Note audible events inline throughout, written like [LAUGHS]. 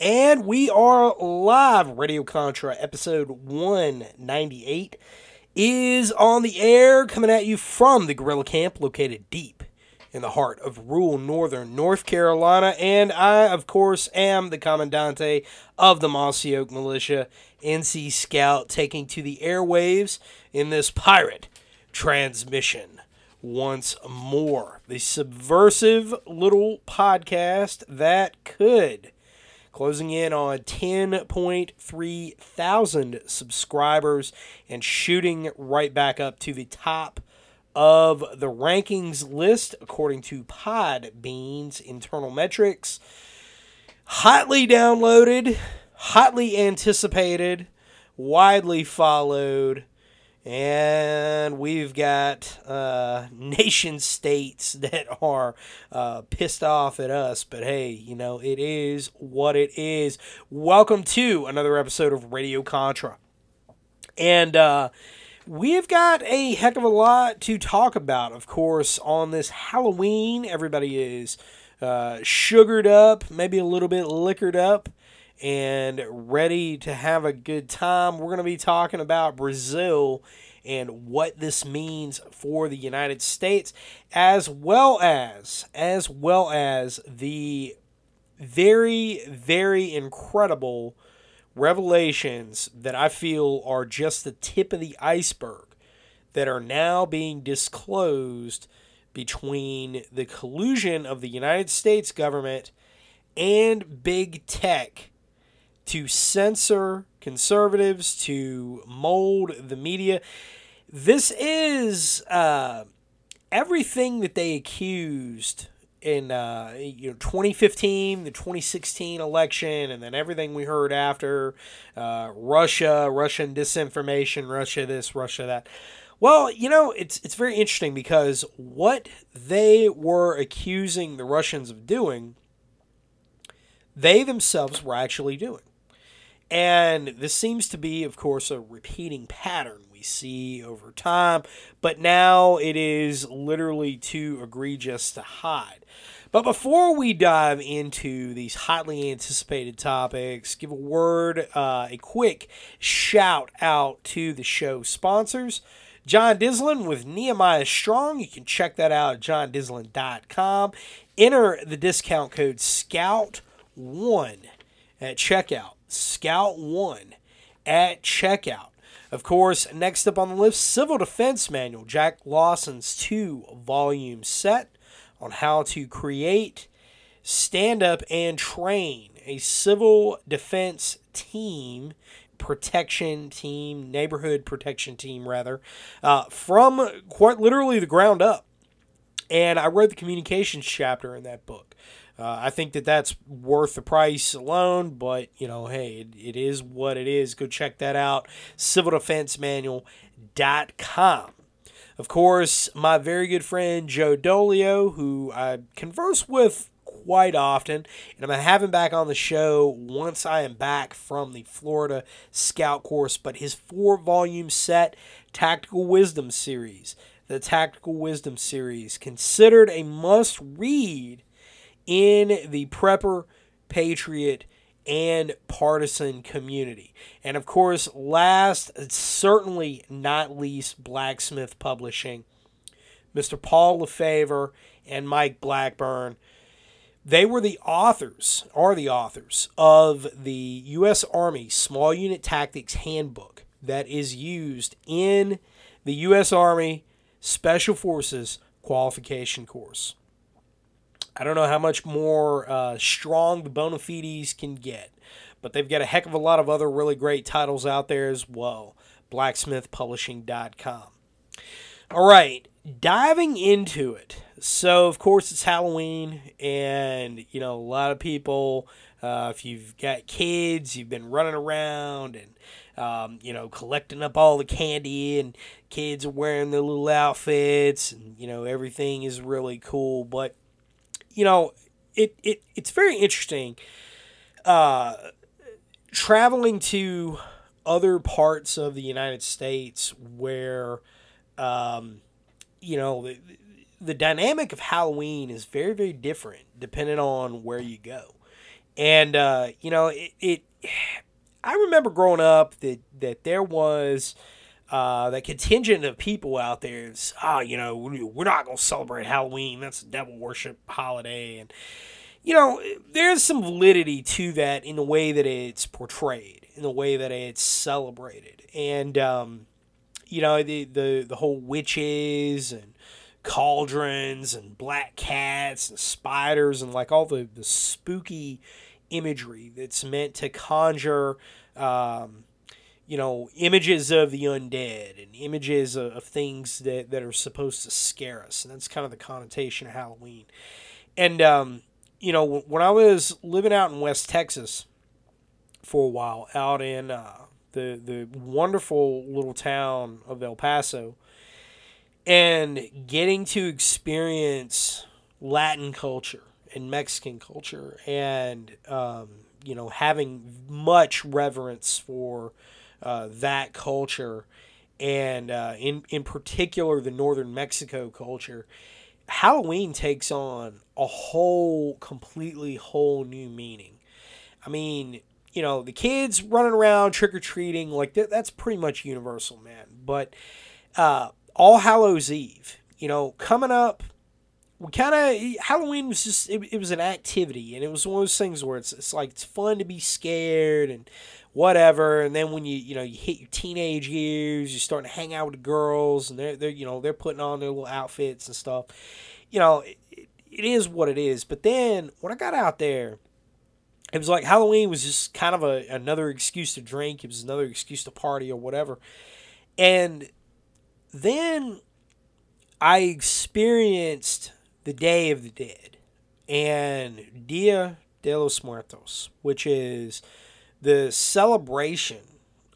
And we are live. Radio Contra episode 198 is on the air, coming at you from the guerrilla camp located deep in the heart of rural northern North Carolina. And I, of course, am the Commandante of the Mossy Oak Militia, NC Scout, taking to the airwaves in this pirate transmission once more. The subversive little podcast that could closing in on 10.3 thousand subscribers and shooting right back up to the top of the rankings list according to Podbean's internal metrics. Hotly downloaded, hotly anticipated, widely followed, and we've got uh, [LAUGHS] nation states that are uh, pissed off at us. But hey, you know, it is what it is. Welcome to another episode of Radio Contra. And uh, we've got a heck of a lot to talk about, of course, on this Halloween. Everybody is uh, sugared up, maybe a little bit liquored up and ready to have a good time. We're going to be talking about Brazil and what this means for the United States as well as as well as the very very incredible revelations that I feel are just the tip of the iceberg that are now being disclosed between the collusion of the United States government and big tech to censor conservatives, to mold the media. This is uh, everything that they accused in uh, you know 2015, the 2016 election, and then everything we heard after uh, Russia, Russian disinformation, Russia this, Russia that. Well, you know, it's it's very interesting because what they were accusing the Russians of doing, they themselves were actually doing. And this seems to be, of course, a repeating pattern we see over time, but now it is literally too egregious to hide. But before we dive into these hotly anticipated topics, give a word, uh, a quick shout out to the show sponsors. John Dislin with Nehemiah Strong. You can check that out at johndislin.com. Enter the discount code SCOUT1 at checkout. Scout1 at checkout. Of course, next up on the list, Civil Defense Manual, Jack Lawson's two volume set on how to create, stand up, and train a civil defense team, protection team, neighborhood protection team, rather, uh, from quite literally the ground up. And I wrote the communications chapter in that book. Uh, I think that that's worth the price alone, but you know, hey, it, it is what it is. Go check that out. CivilDefenseManual.com. Of course, my very good friend Joe Dolio, who I converse with quite often, and I'm going to have him back on the show once I am back from the Florida Scout course. But his four volume set, Tactical Wisdom series, the Tactical Wisdom series, considered a must read in the Prepper, Patriot, and partisan community. And of course, last, certainly not least, Blacksmith Publishing. Mr. Paul LeFavor and Mike Blackburn. They were the authors, are the authors, of the U.S. Army Small Unit Tactics Handbook that is used in the U.S. Army Special Forces qualification course. I don't know how much more uh, strong the bona fides can get, but they've got a heck of a lot of other really great titles out there as well. Blacksmithpublishing.com. All right, diving into it. So, of course, it's Halloween, and you know, a lot of people, uh, if you've got kids, you've been running around and um, you know, collecting up all the candy, and kids are wearing their little outfits, and you know, everything is really cool. But you know, it, it it's very interesting. Uh, traveling to other parts of the United States where, um, you know, the, the dynamic of Halloween is very, very different depending on where you go. And, uh, you know, it, it, I remember growing up that, that there was, uh, that contingent of people out there is, oh, you know, we're not going to celebrate Halloween. That's a devil worship holiday. And, you know, there's some validity to that in the way that it's portrayed, in the way that it's celebrated. And, um, you know, the, the, the whole witches and cauldrons and black cats and spiders and like all the, the spooky imagery that's meant to conjure, um, you know, images of the undead and images of, of, things that, that are supposed to scare us. And that's kind of the connotation of Halloween. And, um, you know, when I was living out in West Texas for a while, out in uh, the, the wonderful little town of El Paso, and getting to experience Latin culture and Mexican culture and, um, you know, having much reverence for uh, that culture, and uh, in in particular the northern Mexico culture, Halloween takes on a whole completely whole new meaning. I mean, you know, the kids running around trick or treating like that, that's pretty much universal, man. But uh, All Hallows Eve, you know, coming up we kind of Halloween was just it, it was an activity and it was one of those things where it's it's like it's fun to be scared and whatever. And then when you you know you hit your teenage years, you're starting to hang out with girls, and they're they're you know they're putting on their little outfits and stuff. You know, it, it is what it is. But then when I got out there, it was like Halloween was just kind of a another excuse to drink. It was another excuse to party or whatever. And then I experienced the Day of the Dead and Dia de los Muertos, which is the celebration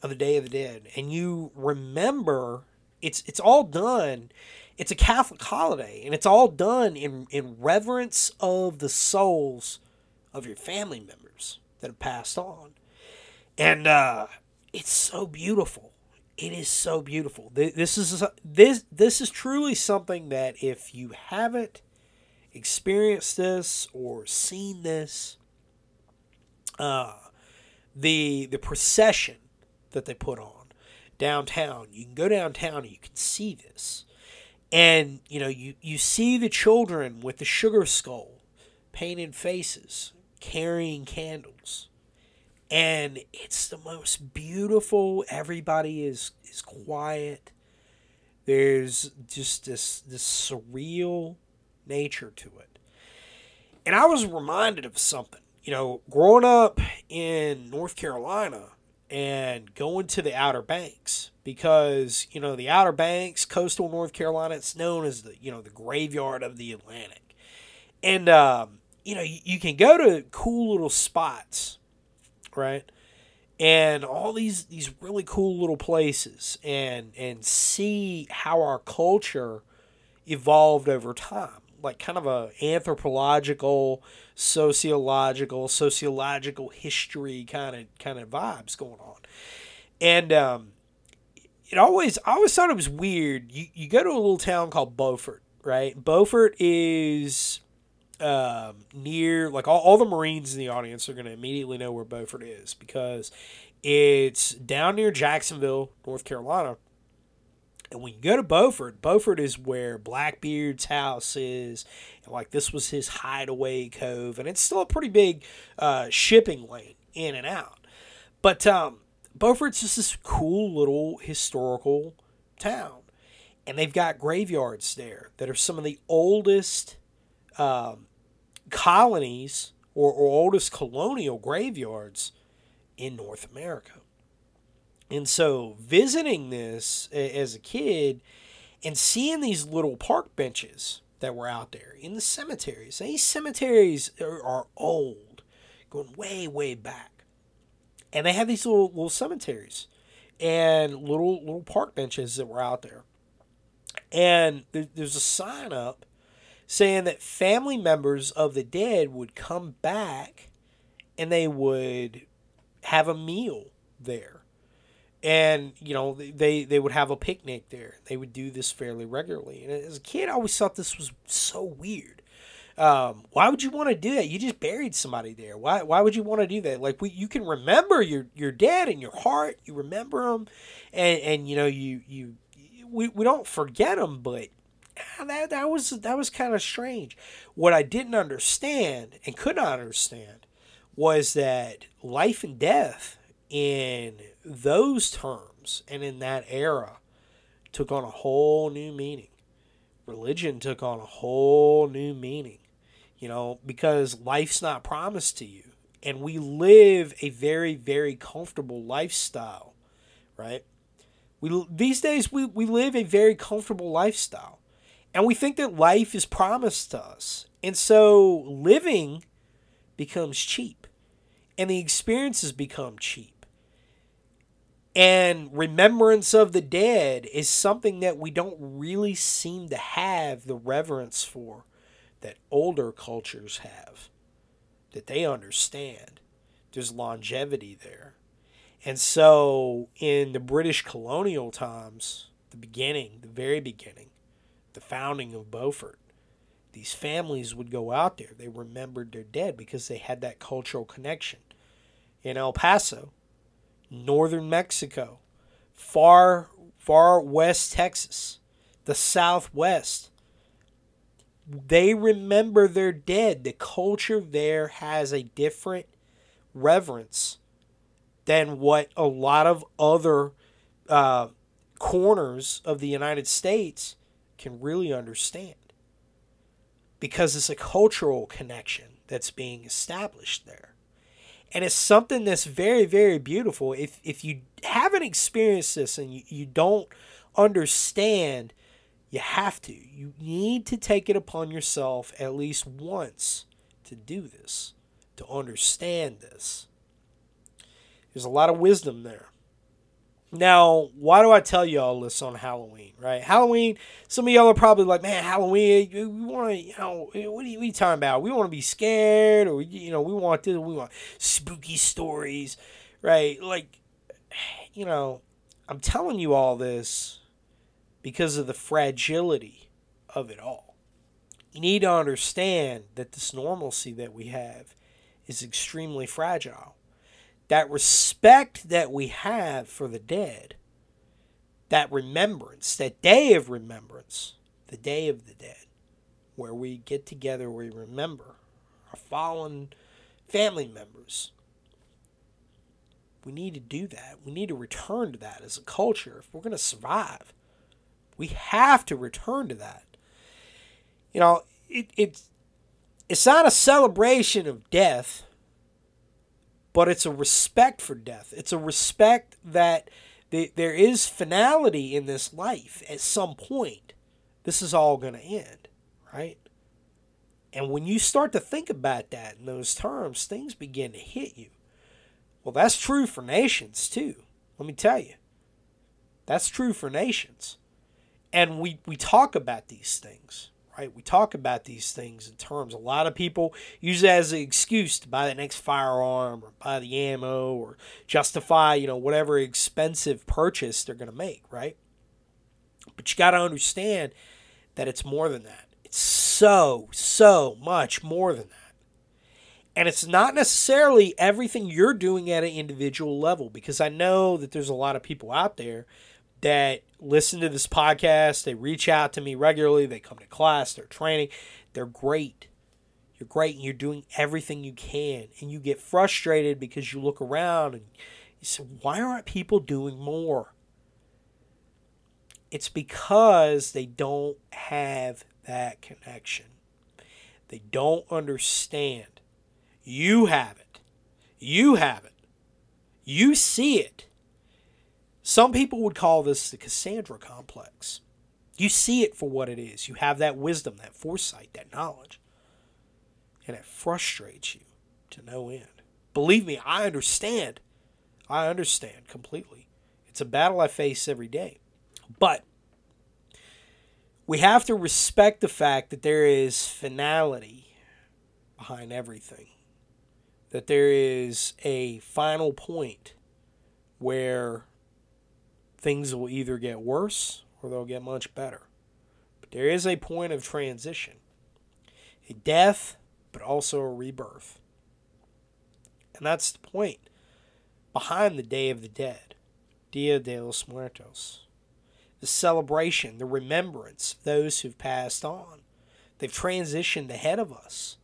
of the Day of the Dead, and you remember it's it's all done. It's a Catholic holiday, and it's all done in in reverence of the souls of your family members that have passed on, and uh, it's so beautiful. It is so beautiful. This is this this is truly something that if you haven't experienced this or seen this, uh, the the procession that they put on downtown. You can go downtown and you can see this. And you know, you, you see the children with the sugar skull, painted faces, carrying candles. And it's the most beautiful. Everybody is is quiet. There's just this this surreal nature to it. And I was reminded of something you know, growing up in North Carolina and going to the Outer Banks because, you know, the Outer Banks, coastal North Carolina, it's known as the, you know, the graveyard of the Atlantic. And, um, you know, you, you can go to cool little spots, right? And all these these really cool little places and and see how our culture evolved over time like kind of a anthropological, sociological, sociological history kind of kind of vibes going on, and um, it always I always thought it was weird. You you go to a little town called Beaufort, right? Beaufort is um, near, like all, all the Marines in the audience are going to immediately know where Beaufort is because it's down near Jacksonville, North Carolina. And when you go to Beaufort, Beaufort is where Blackbeard's house is. And like this was his hideaway cove. And it's still a pretty big uh, shipping lane in and out. But um, Beaufort's just this cool little historical town. And they've got graveyards there that are some of the oldest um, colonies or, or oldest colonial graveyards in North America. And so visiting this as a kid and seeing these little park benches that were out there in the cemeteries. These cemeteries are, are old, going way, way back. And they have these little little cemeteries and little little park benches that were out there. And there, there's a sign up saying that family members of the dead would come back and they would have a meal there and you know they they would have a picnic there. They would do this fairly regularly. And as a kid i always thought this was so weird. Um, why would you want to do that? You just buried somebody there. Why why would you want to do that? Like we, you can remember your your dad in your heart. You remember them and and you know you you we, we don't forget them but ah, that, that was that was kind of strange. What i didn't understand and could not understand was that life and death in those terms and in that era took on a whole new meaning. Religion took on a whole new meaning, you know, because life's not promised to you. And we live a very, very comfortable lifestyle, right? We, these days, we, we live a very comfortable lifestyle. And we think that life is promised to us. And so living becomes cheap. And the experiences become cheap and remembrance of the dead is something that we don't really seem to have the reverence for that older cultures have, that they understand. There's longevity there. And so in the British colonial times, the beginning, the very beginning, the founding of Beaufort, these families would go out there. They remembered their dead because they had that cultural connection. In El Paso, northern Mexico, far, far west Texas, the southwest. They remember their dead. The culture there has a different reverence than what a lot of other uh, corners of the United States can really understand. Because it's a cultural connection that's being established there and it's something that's very very beautiful. If if you haven't experienced this and you, you don't understand you have to. You need to take it upon yourself at least once to do this to understand this. There's a lot of wisdom there now, why do I tell y'all this on Halloween, right? Halloween, some of y'all are probably like, man, Halloween, we want to, you know, what are, you, talking about? We want to be scared or, you know, we want this, we want spooky stories, right? Like, [SIGHS] you know, I'm telling you all this because of the fragility of it all. You need to understand that this normalcy that we have is extremely fragile that respect that we have for the dead, that remembrance, that day of remembrance, the day of the dead, where we get together, we remember our fallen family members. We need to do that. We need to return to that as a culture. If we're going to survive, we have to return to that. You know, it, it's, it's not a celebration of death but it's a respect for death. It's a respect that the, there is finality in this life at some point. This is all going to end, right? And when you start to think about that in those terms, things begin to hit you. Well, that's true for nations too. Let me tell you. That's true for nations. And we, we talk about these things We talk about these things in terms. A lot of people use it as an excuse to buy the next firearm or buy the ammo or justify, you know, whatever expensive purchase they're going to make, right? But you got to understand that it's more than that. It's so, so much more than that. And it's not necessarily everything you're doing at an individual level because I know that there's a lot of people out there that listen to this podcast. They reach out to me regularly. They come to class, they're training. They're great. You're great and you're doing everything you can. And you get frustrated because you look around and you say, why aren't people doing more? It's because they don't have that connection. They don't understand. You have it. You have it. You see it. Some people would call this the Cassandra complex. You see it for what it is. You have that wisdom, that foresight, that knowledge. And it frustrates you to no end. Believe me, I understand. I understand completely. It's a battle I face every day. But we have to respect the fact that there is finality behind everything that there is a final point where things will either get worse or they'll get much better. But there is a point of transition a death, but also a rebirth. And that's the point behind the Day of the Dead, Dia de los Muertos. The celebration, the remembrance of those who've passed on. They've transitioned ahead of us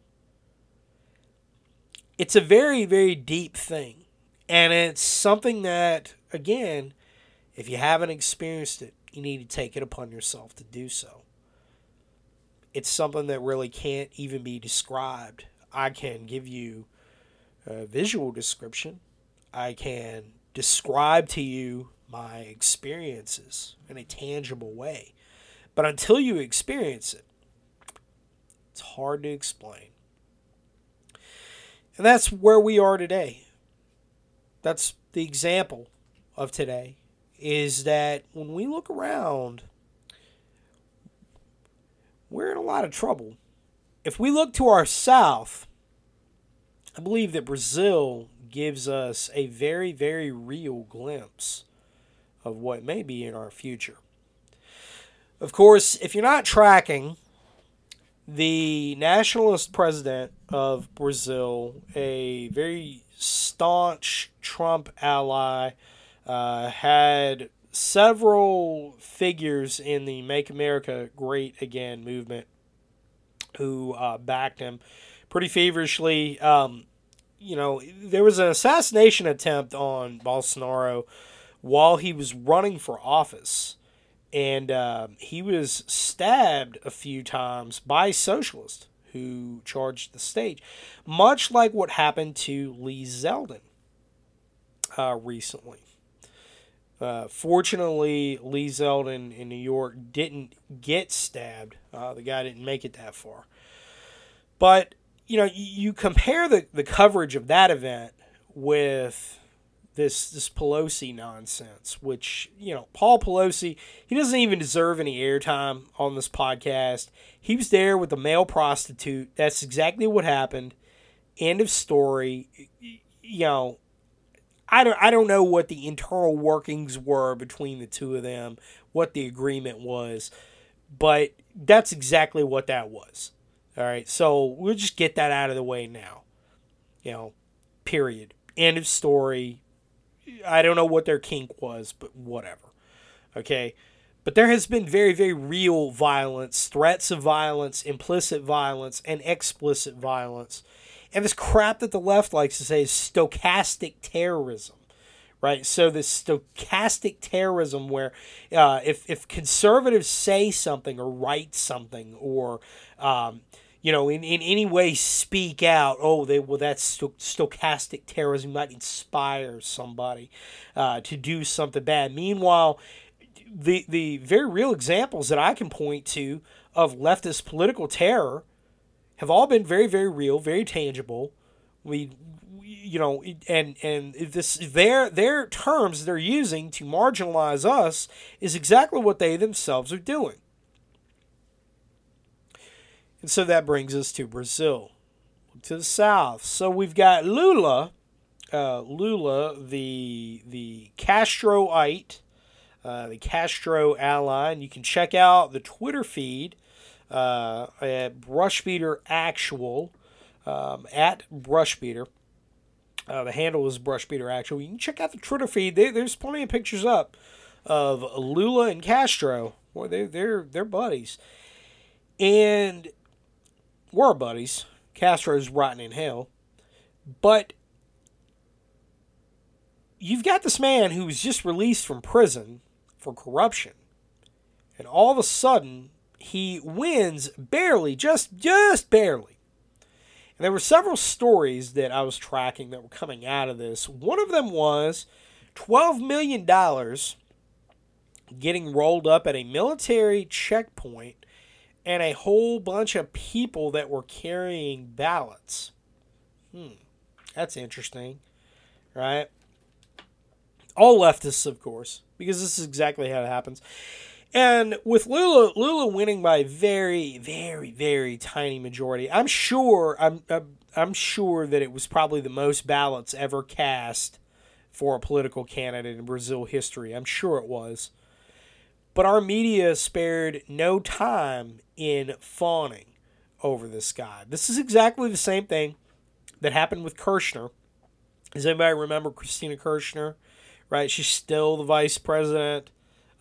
it's a very very deep thing and it's something that again if you haven't experienced it you need to take it upon yourself to do so. It's something that really can't even be described. I can give you a visual description. I can describe to you my experiences in a tangible way. But until you experience it it's hard to explain. And that's where we are today. That's the example of today is that when we look around, we're in a lot of trouble. If we look to our south, I believe that Brazil gives us a very, very real glimpse of what may be in our future. Of course, if you're not tracking the nationalist president of Brazil, a very staunch Trump ally, uh, had several figures in the Make America Great Again movement who uh, backed him pretty feverishly. Um, you know, there was an assassination attempt on Bolsonaro while he was running for office and uh, he was stabbed a few times by socialists who charged the stage, much like what happened to Lee Zeldin uh, recently. Uh, fortunately, Lee Zeldin in New York didn't get stabbed. Uh, the guy didn't make it that far. But, you know, you compare the, the coverage of that event with this this Pelosi nonsense, which you know Paul Pelosi he doesn't even deserve any airtime on this podcast. He was there with a male prostitute. That's exactly what happened. End of story. You know, I don't I don't know what the internal workings were between the two of them, what the agreement was, but that's exactly what that was. All right, so we'll just get that out of the way now. You know, period. End of story I don't know what their kink was, but whatever. Okay. But there has been very, very real violence, threats of violence, implicit violence, and explicit violence. And this crap that the left likes to say is stochastic terrorism, right? So, this stochastic terrorism where uh, if, if conservatives say something or write something or um, you know, in, in any way speak out, oh, they well, that's stochastic terrorism might inspire somebody uh, to do something bad. Meanwhile, the the very real examples that I can point to of leftist political terror have all been very very real, very tangible. We, you know, and and this their their terms they're using to marginalize us is exactly what they themselves are doing. And so that brings us to Brazil, to the south. So we've got Lula, uh, Lula, the the Castroite, uh, the Castro ally, and you can check out the Twitter feed uh, at Brushbeater Actual um, at Brushbeater. Uh, the handle is Brushbeater Actual. You can check out the Twitter feed. They, there's plenty of pictures up of Lula and Castro. Boy, they, they're they're buddies, and were buddies. Castro's rotten in hell, but you've got this man who was just released from prison for corruption, and all of a sudden he wins barely, just just barely. And there were several stories that I was tracking that were coming out of this. One of them was $12 million getting rolled up at a military checkpoint and a whole bunch of people that were carrying ballots. Hmm, that's interesting, right? All leftists, of course, because this is exactly how it happens. And with Lula, Lula winning by very, very, very tiny majority, I'm sure, I'm, I'm sure that it was probably the most ballots ever cast for a political candidate in Brazil history. I'm sure it was. But our media spared no time in fawning over this guy. This is exactly the same thing that happened with Kirchner. Does anybody remember Cristina Kirchner? Right? She's still the vice president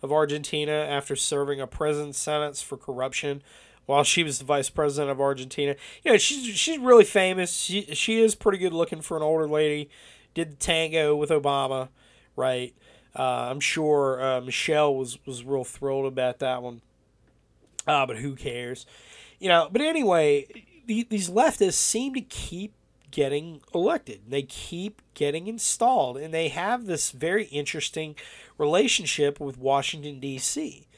of Argentina after serving a prison sentence for corruption while she was the vice president of Argentina. You know, she's she's really famous. She she is pretty good looking for an older lady. Did the tango with Obama, right? Uh, I'm sure uh, Michelle was was real thrilled about that one. Uh, but who cares? You know. But anyway, the, these leftists seem to keep getting elected. They keep getting installed, and they have this very interesting relationship with Washington, D.C.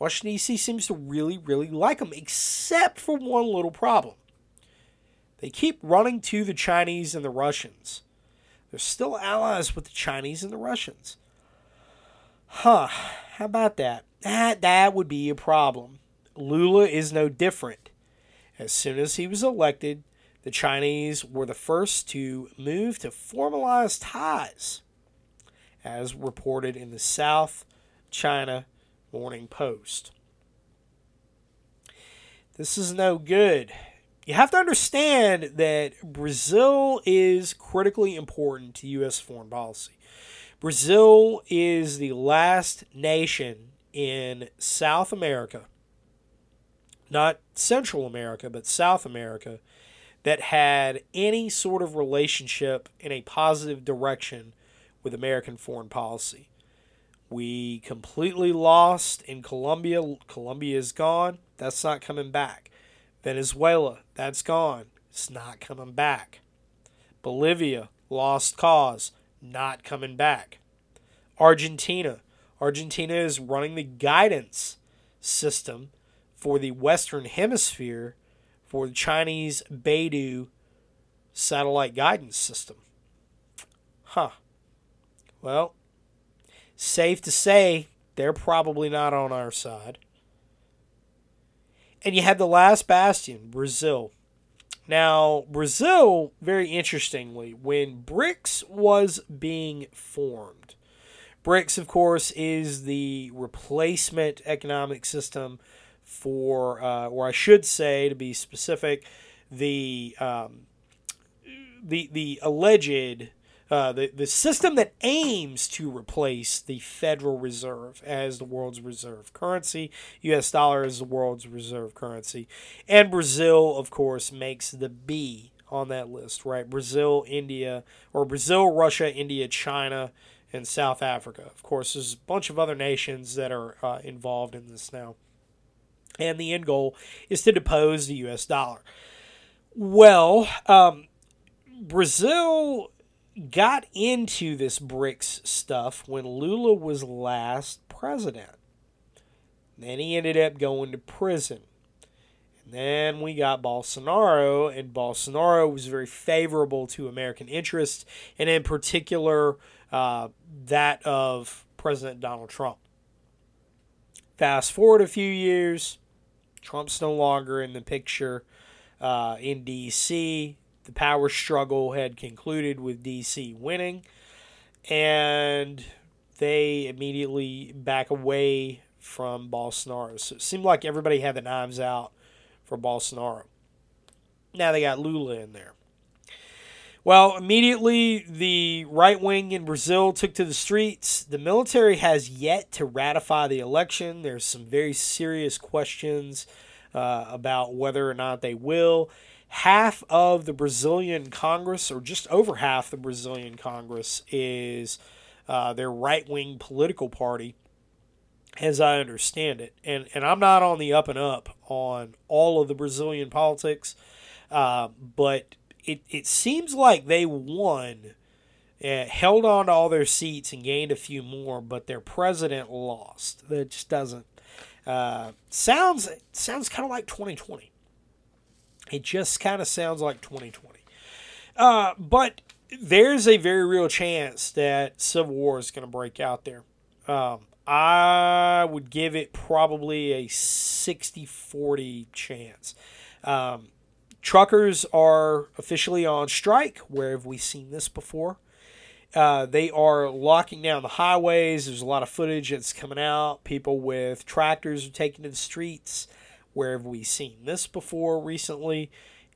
Washington, D.C. seems to really, really like them, except for one little problem. They keep running to the Chinese and the Russians. They're still allies with the Chinese and the Russians. Huh, how about that? That, that would be a problem. Lula is no different. As soon as he was elected, the Chinese were the first to move to formalize ties, as reported in the South China Morning Post. This is no good. You have to understand that Brazil is critically important to U.S. foreign policy. Brazil is the last nation in South America, not Central America, but South America, that had any sort of relationship in a positive direction with American foreign policy. We completely lost in Colombia. Colombia is gone. That's not coming back. Venezuela, that's gone. It's not coming back. Bolivia, lost cause, not coming back. Argentina, Argentina is running the guidance system for the Western Hemisphere for the Chinese Beidou satellite guidance system. Huh. Well, safe to say they're probably not on our side. And you had the last bastion, Brazil. Now, Brazil, very interestingly, when BRICS was being formed, BRICS, of course, is the replacement economic system for, uh, or I should say, to be specific, the um, the the alleged uh, the the system that aims to replace the Federal Reserve as the world's reserve currency. U.S. dollar is the world's reserve currency, and Brazil, of course, makes the B on that list. Right, Brazil, India, or Brazil, Russia, India, China, and South Africa. Of course, there's a bunch of other nations that are uh, involved in this now and the end goal is to depose the U.S. dollar. Well, um, Brazil got into this BRICS stuff when Lula was last president. Then he ended up going to prison. And then we got Bolsonaro, and Bolsonaro was very favorable to American interests, and in particular, uh, that of President Donald Trump. Fast forward a few years, Trump's no longer in the picture uh, in D.C. The power struggle had concluded with D.C. winning, and they immediately back away from Bolsonaro. So it seemed like everybody had the knives out for Bolsonaro. Now they got Lula in there. Well, immediately the right wing in Brazil took to the streets. The military has yet to ratify the election. There's some very serious questions uh, about whether or not they will. Half of the Brazilian Congress, or just over half the Brazilian Congress, is uh, their right wing political party, as I understand it. And, and I'm not on the up and up on all of the Brazilian politics, uh, but it, it seems like they won, uh, held on to all their seats and gained a few more, but their president lost. That just doesn't uh, sounds sounds kind of like 2020. It just kind of sounds like 2020. Uh, but there's a very real chance that civil war is going to break out there. Um, I would give it probably a 60 40 chance. Um, Truckers are officially on strike. Where have we seen this before? Uh, they are locking down the highways. There's a lot of footage that's coming out. People with tractors are taking to the streets. Where have we seen this before recently?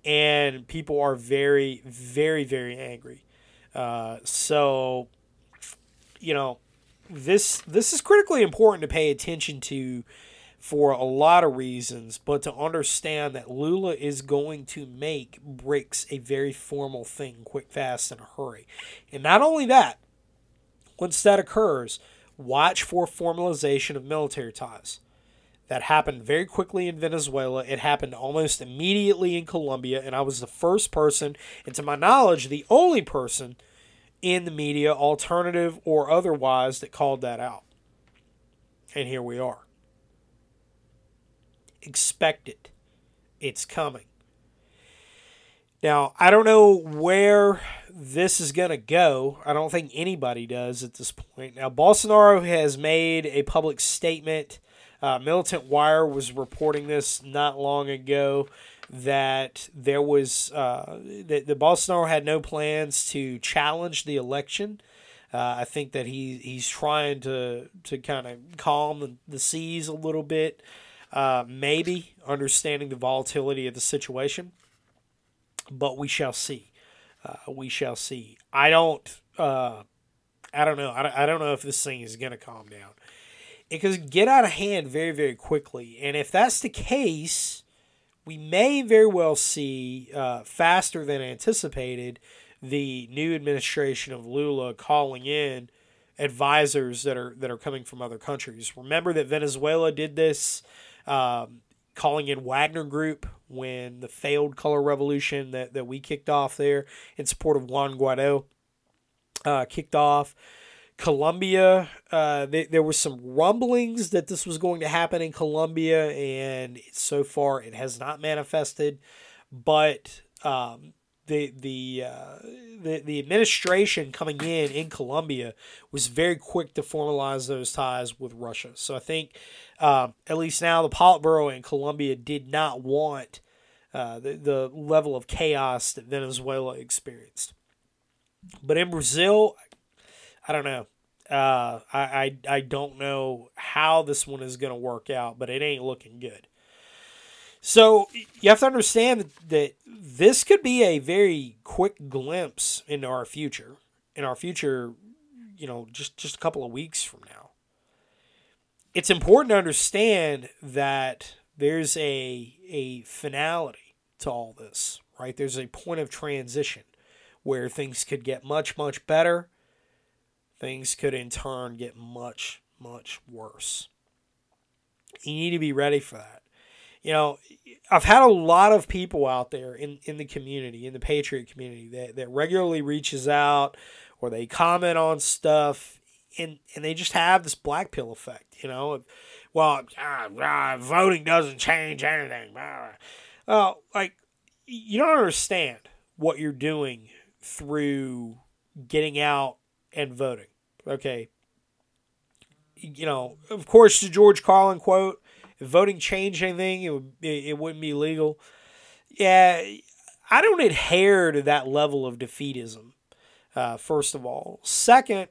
And people are very, very, very angry. Uh, so, you know, this this is critically important to pay attention to for a lot of reasons, but to understand that Lula is going to make BRICS a very formal thing, quick, fast, and a hurry. And not only that, once that occurs, watch for formalization of military ties. That happened very quickly in Venezuela. It happened almost immediately in Colombia, and I was the first person, and to my knowledge, the only person in the media, alternative or otherwise, that called that out. And here we are expect it. It's coming. Now, I don't know where this is going to go. I don't think anybody does at this point. Now, Bolsonaro has made a public statement. Uh, Militant Wire was reporting this not long ago that there was uh, that the Bolsonaro had no plans to challenge the election. Uh, I think that he he's trying to to kind of calm the, the seas a little bit. Uh, maybe understanding the volatility of the situation, but we shall see. Uh, we shall see. I don't. Uh, I don't know. I, I don't know if this thing is going to calm down. It could get out of hand very, very quickly. And if that's the case, we may very well see uh, faster than anticipated the new administration of Lula calling in advisors that are that are coming from other countries. Remember that Venezuela did this um, calling in Wagner Group when the failed color revolution that, that we kicked off there in support of Juan Guaido uh, kicked off. Colombia, uh, th- there was some rumblings that this was going to happen in Colombia, and so far it has not manifested. But um, the the, uh, the the administration coming in in Colombia was very quick to formalize those ties with Russia. So I think um, at least now the Politburo in Colombia did not want uh, the the level of chaos that Venezuela experienced. But in Brazil, I don't know. Uh, I, I I don't know how this one is going to work out, but it ain't looking good. So you have to understand that, this could be a very quick glimpse into our future, in our future, you know, just just a couple of weeks from now. It's important to understand that there's a a finality to all this, right? There's a point of transition where things could get much much better. Things could in turn get much much worse. You need to be ready for that you know, I've had a lot of people out there in, in the community, in the Patriot community, that, that regularly reaches out or they comment on stuff and, and they just have this black pill effect, you know. Well, uh, voting doesn't change anything. Well, like, you don't understand what you're doing through getting out and voting. Okay. You know, of course, the George Carlin quote if voting changed anything, it would it wouldn't be legal. Yeah, I don't adhere to that level of defeatism. Uh, first of all, second,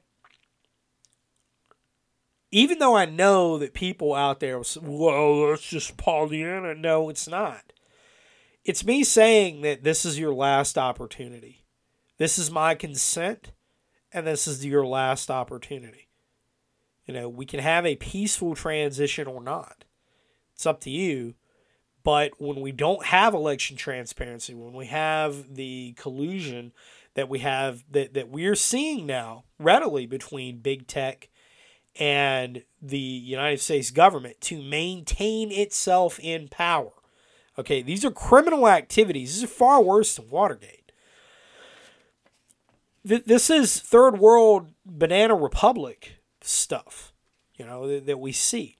even though I know that people out there will say, "Well, that's just Pollyanna," no, it's not. it's me saying that this is your last opportunity. This is my consent, and this is your last opportunity. You know, we can have a peaceful transition or not. It's up to you. But when we don't have election transparency, when we have the collusion that we have that, that we're seeing now readily between big tech and the United States government to maintain itself in power. Okay, these are criminal activities. This is far worse than Watergate. This is third world banana republic stuff, you know, that we see,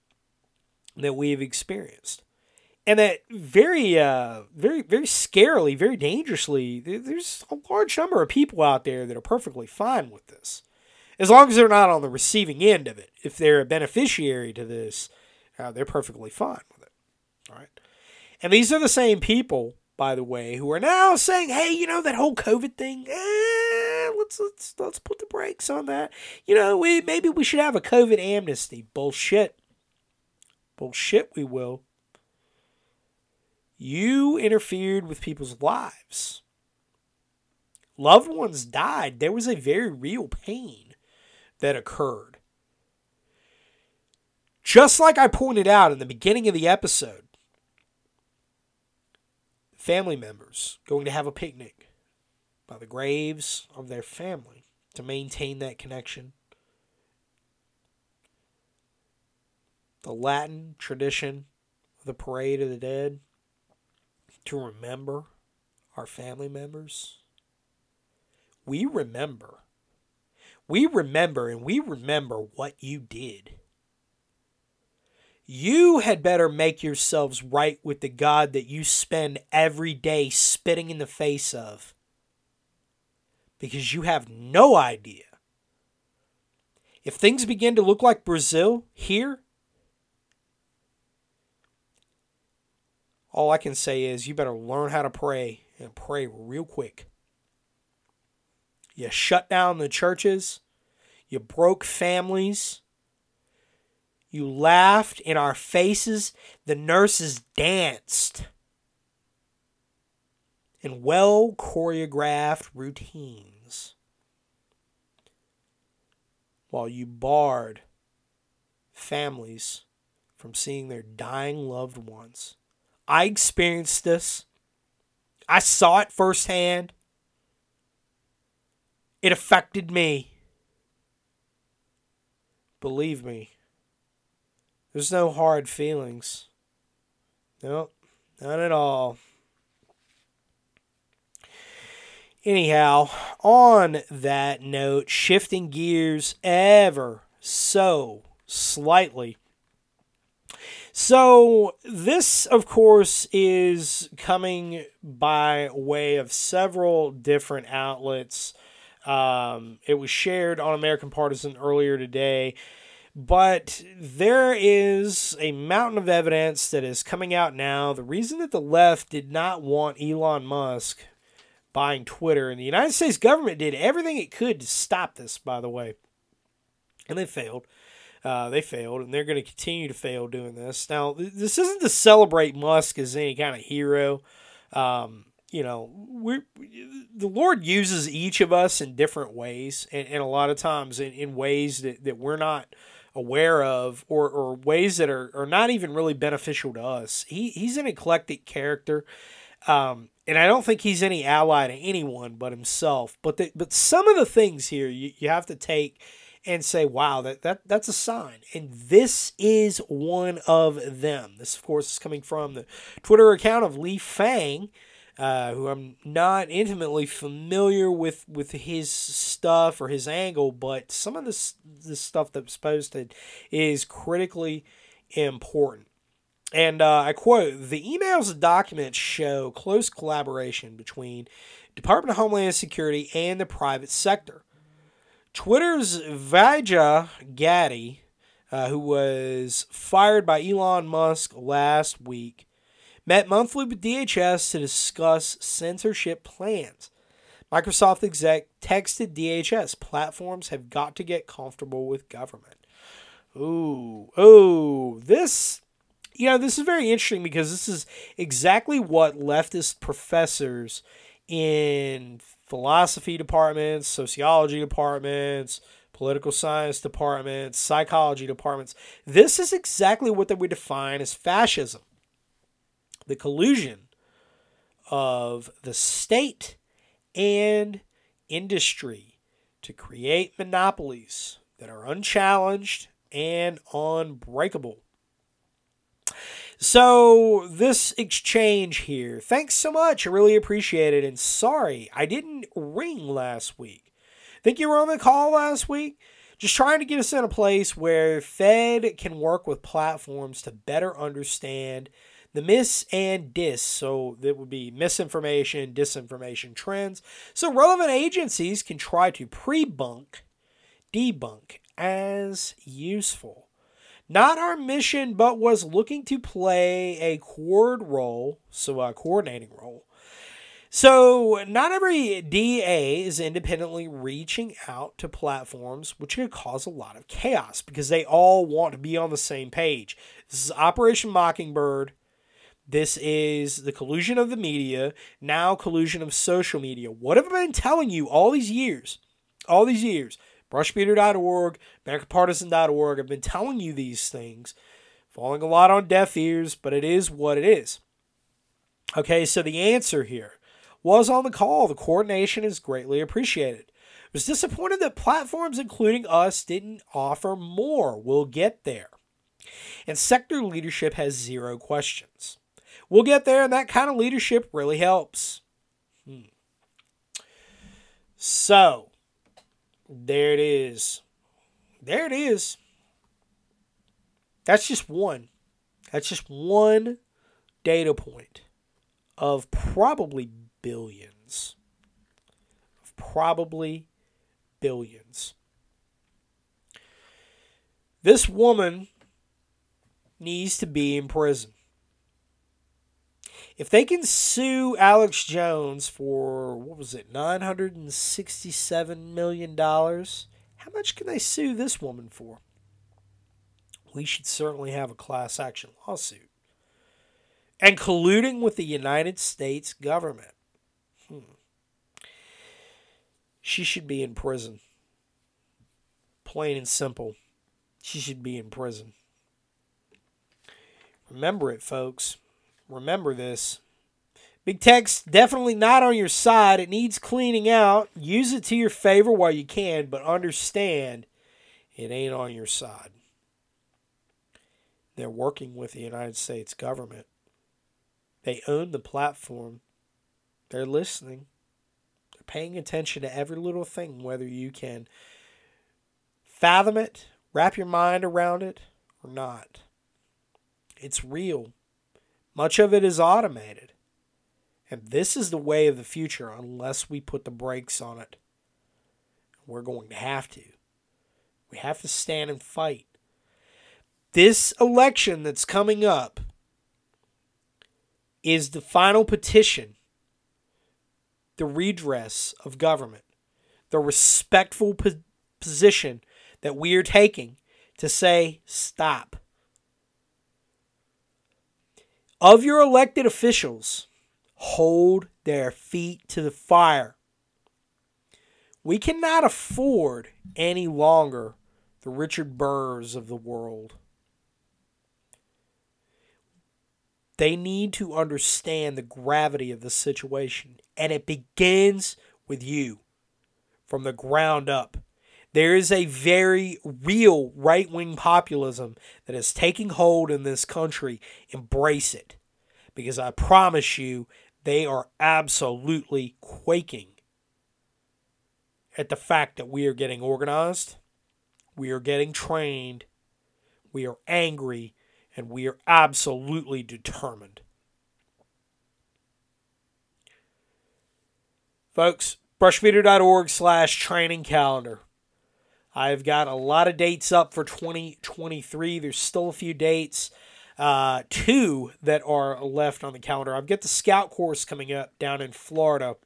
that we have experienced. And that very, uh, very, very scarily, very dangerously, there's a large number of people out there that are perfectly fine with this. As long as they're not on the receiving end of it. If they're a beneficiary to this, uh, they're perfectly fine with it. All right. And these are the same people, by the way, who are now saying, "Hey, you know that whole COVID thing? Eh, let's let's let's put the brakes on that. You know, we maybe we should have a COVID amnesty. Bullshit. Bullshit. We will. You interfered with people's lives. Loved ones died. There was a very real pain that occurred. Just like I pointed out in the beginning of the episode, family members going to have a picnic by the graves of their family to maintain that connection. The Latin tradition the Parade of the Dead to remember our family members. We remember. We remember and we remember what you did. You had better make yourselves right with the God that you spend every day spitting in the face of. Because you have no idea. If things begin to look like Brazil here, all I can say is you better learn how to pray and pray real quick. You shut down the churches, you broke families you laughed in our faces. The nurses danced in well choreographed routines while you barred families from seeing their dying loved ones. I experienced this. I saw it firsthand. It affected me. Believe me, there's no hard feelings. Nope, not at all. Anyhow, on that note, shifting gears ever so slightly. So, this, of course, is coming by way of several different outlets. Um, it was shared on American Partisan earlier today. But there is a mountain of evidence that is coming out now. The reason that the left did not want Elon Musk buying Twitter, and the United States government did everything it could to stop this, by the way, and they failed. Uh, they failed, and they're going to continue to fail doing this. Now, this isn't to celebrate Musk as any kind of hero. Um, you know, we the Lord uses each of us in different ways, and, and a lot of times in, in ways that, that we're not aware of or, or ways that are, are not even really beneficial to us. He, he's an eclectic character. Um, and I don't think he's any ally to anyone but himself. But the, but some of the things here you, you have to take and say, wow, that, that that's a sign. And this is one of them. This, of course, is coming from the Twitter account of Lee Fang uh, who I'm not intimately familiar with with his stuff or his angle, but some of this this stuff that's posted is critically important. And uh, I quote: "The emails and documents show close collaboration between Department of Homeland Security and the private sector." Twitter's Vijay Gadde, uh, who was fired by Elon Musk last week, met monthly with DHS to discuss censorship plans. Microsoft exec texted DHS platforms have got to get comfortable with government. Ooh, ooh, this you know, this is very interesting because this is exactly what leftist professors in philosophy departments, sociology departments, political science departments, psychology departments, this is exactly what they would define as fascism. The collusion of the state and industry to create monopolies that are unchallenged and unbreakable. So, this exchange here, thanks so much. I really appreciate it. And sorry, I didn't ring last week. Think you were on the call last week? Just trying to get us in a place where Fed can work with platforms to better understand the mis and dis. So that would be misinformation, disinformation trends. So relevant agencies can try to pre bunk, debunk as useful. Not our mission, but was looking to play a cord role, so a coordinating role. So, not every DA is independently reaching out to platforms, which could cause a lot of chaos because they all want to be on the same page. This is Operation Mockingbird. This is the collusion of the media, now collusion of social media. What have I been telling you all these years? All these years. Brushbeater.org, AmericanPartisan.org. I've been telling you these things, falling a lot on deaf ears, but it is what it is. Okay, so the answer here was on the call. The coordination is greatly appreciated. I was disappointed that platforms, including us, didn't offer more. We'll get there. And sector leadership has zero questions. We'll get there, and that kind of leadership really helps. Hmm. So, there it is. There it is. That's just one. That's just one data point of probably billions. Of probably billions. This woman needs to be in prison. If they can sue Alex Jones for, what was it, $967 million, how much can they sue this woman for? We should certainly have a class action lawsuit. And colluding with the United States government. Hmm. She should be in prison. Plain and simple. She should be in prison. Remember it, folks. Remember this. Big Tech's definitely not on your side. It needs cleaning out. Use it to your favor while you can, but understand it ain't on your side. They're working with the United States government. They own the platform. They're listening. They're paying attention to every little thing, whether you can fathom it, wrap your mind around it, or not. It's real. Much of it is automated. And this is the way of the future unless we put the brakes on it. We're going to have to. We have to stand and fight. This election that's coming up is the final petition, the redress of government, the respectful po- position that we are taking to say, stop of your elected officials hold their feet to the fire. We cannot afford any longer the Richard Burrs of the world. They need to understand the gravity of the situation, and it begins with you from the ground up. There is a very real right wing populism that is taking hold in this country. Embrace it. Because I promise you, they are absolutely quaking at the fact that we are getting organized, we are getting trained, we are angry, and we are absolutely determined. Folks, Brushbeater.org slash training calendar. I've got a lot of dates up for 2023. There's still a few dates, uh, two that are left on the calendar. I've got the scout course coming up down in Florida,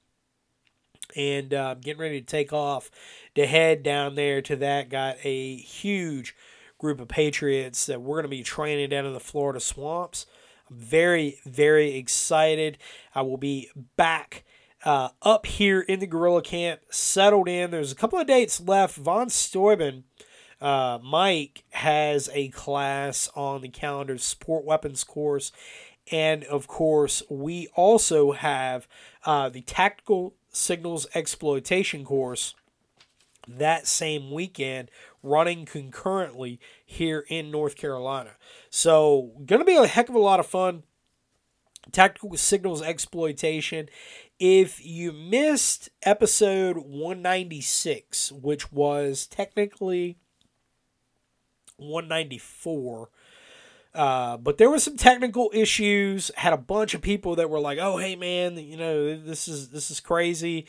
and uh, I'm getting ready to take off to head down there to that. Got a huge group of Patriots that we're going to be training down in the Florida swamps. I'm very, very excited. I will be back uh, up here in the guerrilla camp, settled in. There's a couple of dates left. Von Steuben, uh, Mike, has a class on the calendar, support weapons course. And of course, we also have uh, the tactical signals exploitation course that same weekend running concurrently here in North Carolina. So, going to be a heck of a lot of fun. Tactical signals exploitation. If you missed episode 196, which was technically 194, uh, but there were some technical issues. Had a bunch of people that were like, "Oh, hey man, you know this is this is crazy."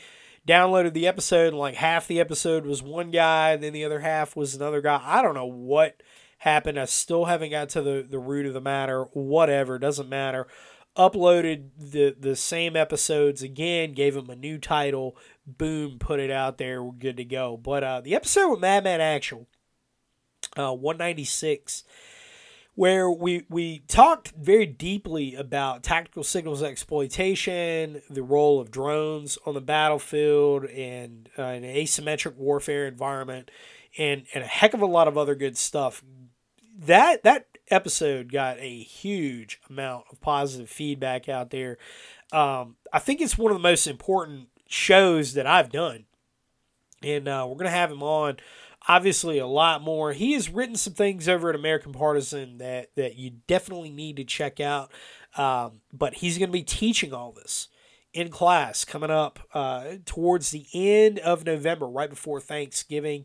Downloaded the episode, and like half the episode was one guy, and then the other half was another guy. I don't know what happened. I still haven't got to the the root of the matter. Whatever, doesn't matter. Uploaded the the same episodes again, gave them a new title. Boom, put it out there. We're good to go. But uh, the episode with Madman Actual, uh, 196 where we we talked very deeply about tactical signals exploitation, the role of drones on the battlefield, and uh, an asymmetric warfare environment, and and a heck of a lot of other good stuff. That that episode got a huge amount of positive feedback out there. Um, I think it's one of the most important shows that I've done, and uh, we're gonna have him on obviously a lot more. He has written some things over at American Partisan that that you definitely need to check out. Um, but he's going to be teaching all this in class coming up uh, towards the end of November, right before Thanksgiving.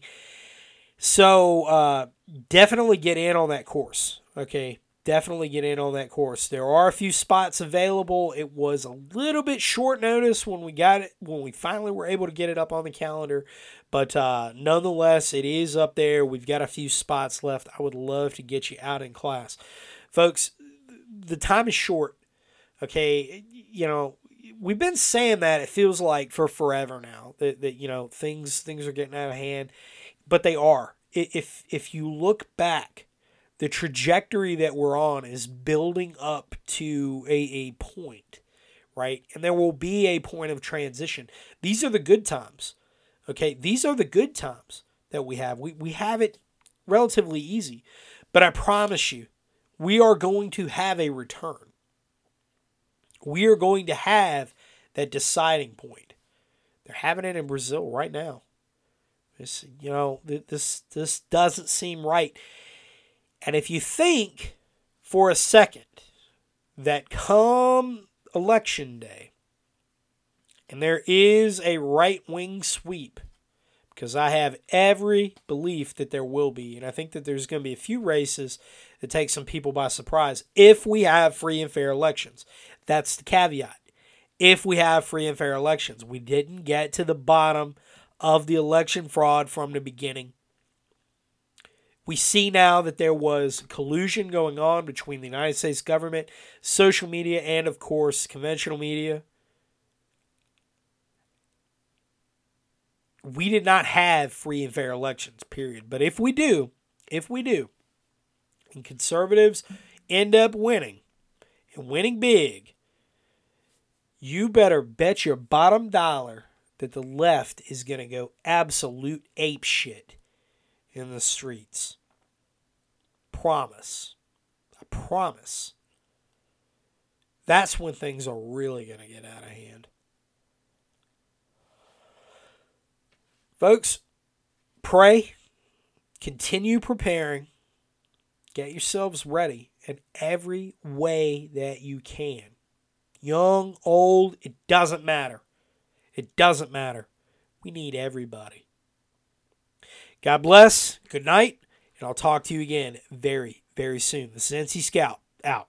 So uh, definitely get in on that course. Okay, definitely get in on that course. There are a few spots available. It was a little bit short notice when we got it, when we finally were able to get it up on the calendar. But uh, nonetheless, it is up there. We've got a few spots left. I would love to get you out in class. Folks, the time is short. Okay, you know, we've been saying that it feels like for forever now that, that you know things things are getting out of hand but they are if if you look back the trajectory that we're on is building up to a, a point, right? And there will be a point of transition. These are the good times. Okay, these are the good times that we have. We, we have it relatively easy. But I promise you, we are going to have a return. We are going to have that deciding point. They're having it in Brazil right now. This, you know, this this doesn't seem right. And if you think for a second that come election day, and there is a right wing sweep, because I have every belief that there will be, and I think that there's going to be a few races that take some people by surprise if we have free and fair elections. That's the caveat. If we have free and fair elections, we didn't get to the bottom of the election fraud from the beginning. We see now that there was collusion going on between the United States government, social media, and of course, conventional media. We did not have free and fair elections, period. But if we do, if we do, and conservatives end up winning and winning big, you better bet your bottom dollar that the left is going to go absolute ape shit in the streets. Promise. I promise. That's when things are really going to get out of hand. Folks, pray, continue preparing, get yourselves ready in every way that you can. Young, old, it doesn't matter. It doesn't matter. We need everybody. God bless. Good night. And I'll talk to you again very, very soon. This is NC Scout out.